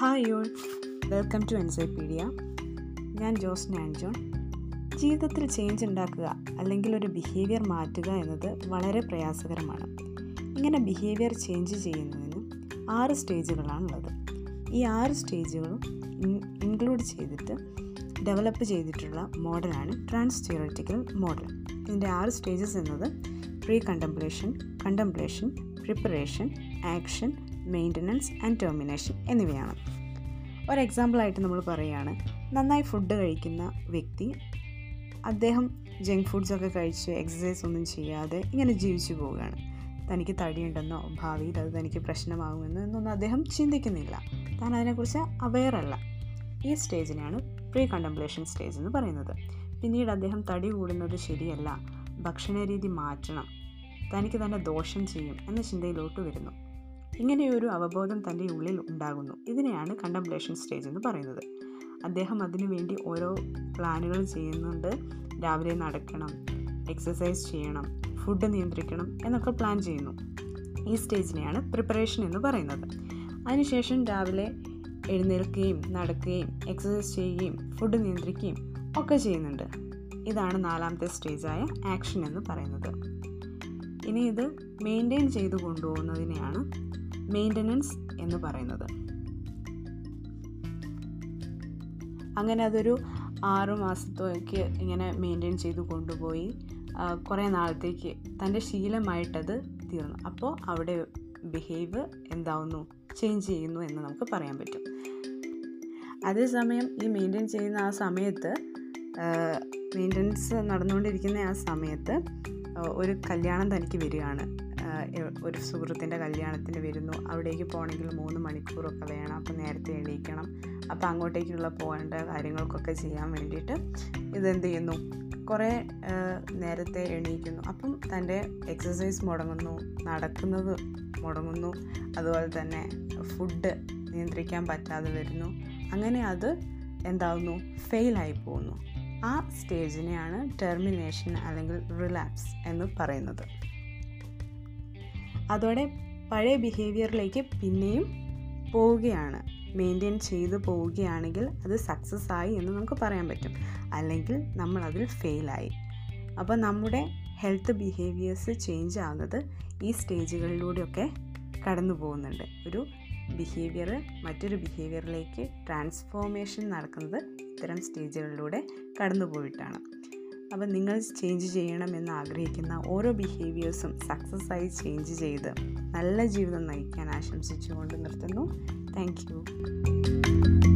Hi y'all welcome to എൻസൈപീഡിയ ഞാൻ ജോസ് ആൻജോൺ ജീവിതത്തിൽ ചേഞ്ച് ഉണ്ടാക്കുക അല്ലെങ്കിൽ ഒരു ബിഹേവിയർ മാറ്റുക എന്നത് വളരെ പ്രയാസകരമാണ്. ഇങ്ങനെ ബിഹേവിയർ ചേഞ്ച് ചെയ്യുന്നതിന് ആറ് സ്റ്റേജുകളാണുള്ളത് ഈ ആറ് സ്റ്റേജുകളും ഇൻക്ലൂഡ് ചെയ്തിട്ട് ഡെവലപ്പ് ചെയ്തിട്ടുള്ള മോഡലാണ് ട്രാൻസ് തിയോറിറ്റിക്കൽ മോഡൽ ഇതിന്റെ ആറ് സ്റ്റേജസ് എന്നത് precontemplation contemplation preparation action maintenance and termination എന്നിവയാണ്. ഒരു എക്സാമ്പിളായിട്ട് നമ്മൾ പറയുകയാണ് നന്നായി ഫുഡ് കഴിക്കുന്ന വ്യക്തി അദ്ദേഹം ജങ്ക് ഫുഡ്സൊക്കെ കഴിച്ച് എക്സസൈസ് ഒന്നും ചെയ്യാതെ ഇങ്ങനെ ജീവിച്ചു പോവുകയാണ്. തനിക്ക് തടിയുണ്ടെന്നോ ഭാവിയിൽ അത് തനിക്ക് പ്രശ്നമാകുമെന്നോ എന്നൊന്നും അദ്ദേഹം ചിന്തിക്കുന്നില്ല. താൻ അതിനെക്കുറിച്ച് അവെയറല്ല ഈ സ്റ്റേജിനെയാണ് പ്രീ കണ്ടംപ്ലേഷൻ സ്റ്റേജ് എന്ന് പറയുന്നത്. പിന്നീട് അദ്ദേഹം തടി കൂടുന്നത് ശരിയല്ല ഭക്ഷണരീതി മാറ്റണം തനിക്ക് തന്നെ ദോഷം ചെയ്യും എന്ന ചിന്തയിലോട്ട് വരുന്നു. ഇങ്ങനെയൊരു അവബോധം തന്റെ ഉള്ളിൽ ഉണ്ടാകുന്നു. ഇതിനെയാണ് കണ്ടംപ്ലേഷൻ സ്റ്റേജ് എന്ന് പറയുന്നത്. അദ്ദേഹം അതിനുവേണ്ടി ഓരോ പ്ലാനുകൾ ചെയ്യുന്നുണ്ട്. രാവിലെ നടക്കണം എക്സസൈസ് ചെയ്യണം ഫുഡ് നിയന്ത്രിക്കണം എന്നൊക്കെ പ്ലാൻ ചെയ്യുന്നു. ഈ സ്റ്റേജിനെയാണ് പ്രിപ്പറേഷൻ എന്ന് പറയുന്നത്. അതിനുശേഷം രാവിലെ എഴുന്നേൽക്കുകയും നടക്കുകയും എക്സസൈസ് ചെയ്യുകയും ഫുഡ് നിയന്ത്രിക്കുകയും ഒക്കെ ചെയ്യുന്നുണ്ട്. ഇതാണ് നാലാമത്തെ സ്റ്റേജായ ആക്ഷൻ എന്ന് പറയുന്നത്. ഇനി ഇത് മെയിന്റെയിൻ ചെയ്തു കൊണ്ടുപോകുന്നതിനെയാണ് മെയിന്റനൻസ് എന്ന് പറയുന്നത്. അങ്ങനെ അതൊരു ആറു മാസത്തേക്ക് ഇങ്ങനെ മെയിന്റെയിൻ ചെയ്ത് കൊണ്ടുപോയി. കുറേ നാളത്തേക്ക് തന്റെ ശീലമായിട്ടത് തീർന്നു. അപ്പോൾ അവിടെ ബിഹേവ് എന്താവുന്നു? ചേഞ്ച് ചെയ്യുന്നു എന്ന് നമുക്ക് പറയാൻ പറ്റും. അതേസമയം ഈ മെയിന്റെയിൻ ചെയ്യുന്ന ആ സമയത്ത് മെയിന്റനൻസ് നടന്നുകൊണ്ടിരിക്കുന്ന ആ സമയത്ത് ഒരു കല്യാണം തനിക്ക് വരികയാണ്. ഒരു സുഹൃത്തിന്റെ കല്യാണത്തിന് വരുന്നു. അവിടേക്ക് പോകണമെങ്കിൽ മൂന്ന് മണിക്കൂറൊക്കെ വേണം. അപ്പോൾ നേരത്തെ എണീക്കണം. അപ്പോൾ അങ്ങോട്ടേക്കുള്ള പോകേണ്ട കാര്യങ്ങൾക്കൊക്കെ ചെയ്യാൻ വേണ്ടിയിട്ട് ഇതെന്ത് ചെയ്യുന്നു? കുറേ നേരത്തെ എണീക്കുന്നു. അപ്പം തന്റെ എക്സസൈസ് മുടങ്ങുന്നു നടക്കുന്നത് മുടങ്ങുന്നു. അതുപോലെ തന്നെ ഫുഡ് നിയന്ത്രിക്കാൻ പറ്റാതെ വരുന്നു. അങ്ങനെ അത് എന്താവുന്നു? ഫെയിലായി പോകുന്നു. ആ സ്റ്റേജിനെയാണ് ടെർമിനേഷൻ അല്ലെങ്കിൽ റിലാക്സ് എന്ന് പറയുന്നത്. അതോടെ പഴയ ബിഹേവിയറിലേക്ക് പിന്നെയും പോവുകയാണ്. മെയിന്റെയിൻ ചെയ്തു പോവുകയാണെങ്കിൽ അത് സക്സസ് ആയി എന്ന് നമുക്ക് പറയാൻ പറ്റും. അല്ലെങ്കിൽ നമ്മൾ അതിൽ ഫെയിലായി അപ്പോൾ നമ്മുടെ ഹെൽത്ത് ബിഹേവിയേഴ്സ് ചേഞ്ച് ആകുന്നത് ഈ സ്റ്റേജുകളിലൂടെയൊക്കെ കടന്നു പോകുന്നുണ്ട്. ഒരു ബിഹേവിയർ മറ്റൊരു ബിഹേവിയറിലേക്ക് ട്രാൻസ്ഫോർമേഷൻ നടക്കുന്നത് ഇത്തരം സ്റ്റേജുകളിലൂടെ കടന്നു പോയിട്ടാണ്. അപ്പം നിങ്ങൾ ചേഞ്ച് ചെയ്യണമെന്ന് ആഗ്രഹിക്കുന്ന ഓരോ ബിഹേവിയേഴ്സും സക്സസ് ആയി ചേഞ്ച് ചെയ്ത് നല്ല ജീവിതം നയിക്കാൻ ആശംസിച്ചുകൊണ്ട് നിർത്തുന്നു. താങ്ക്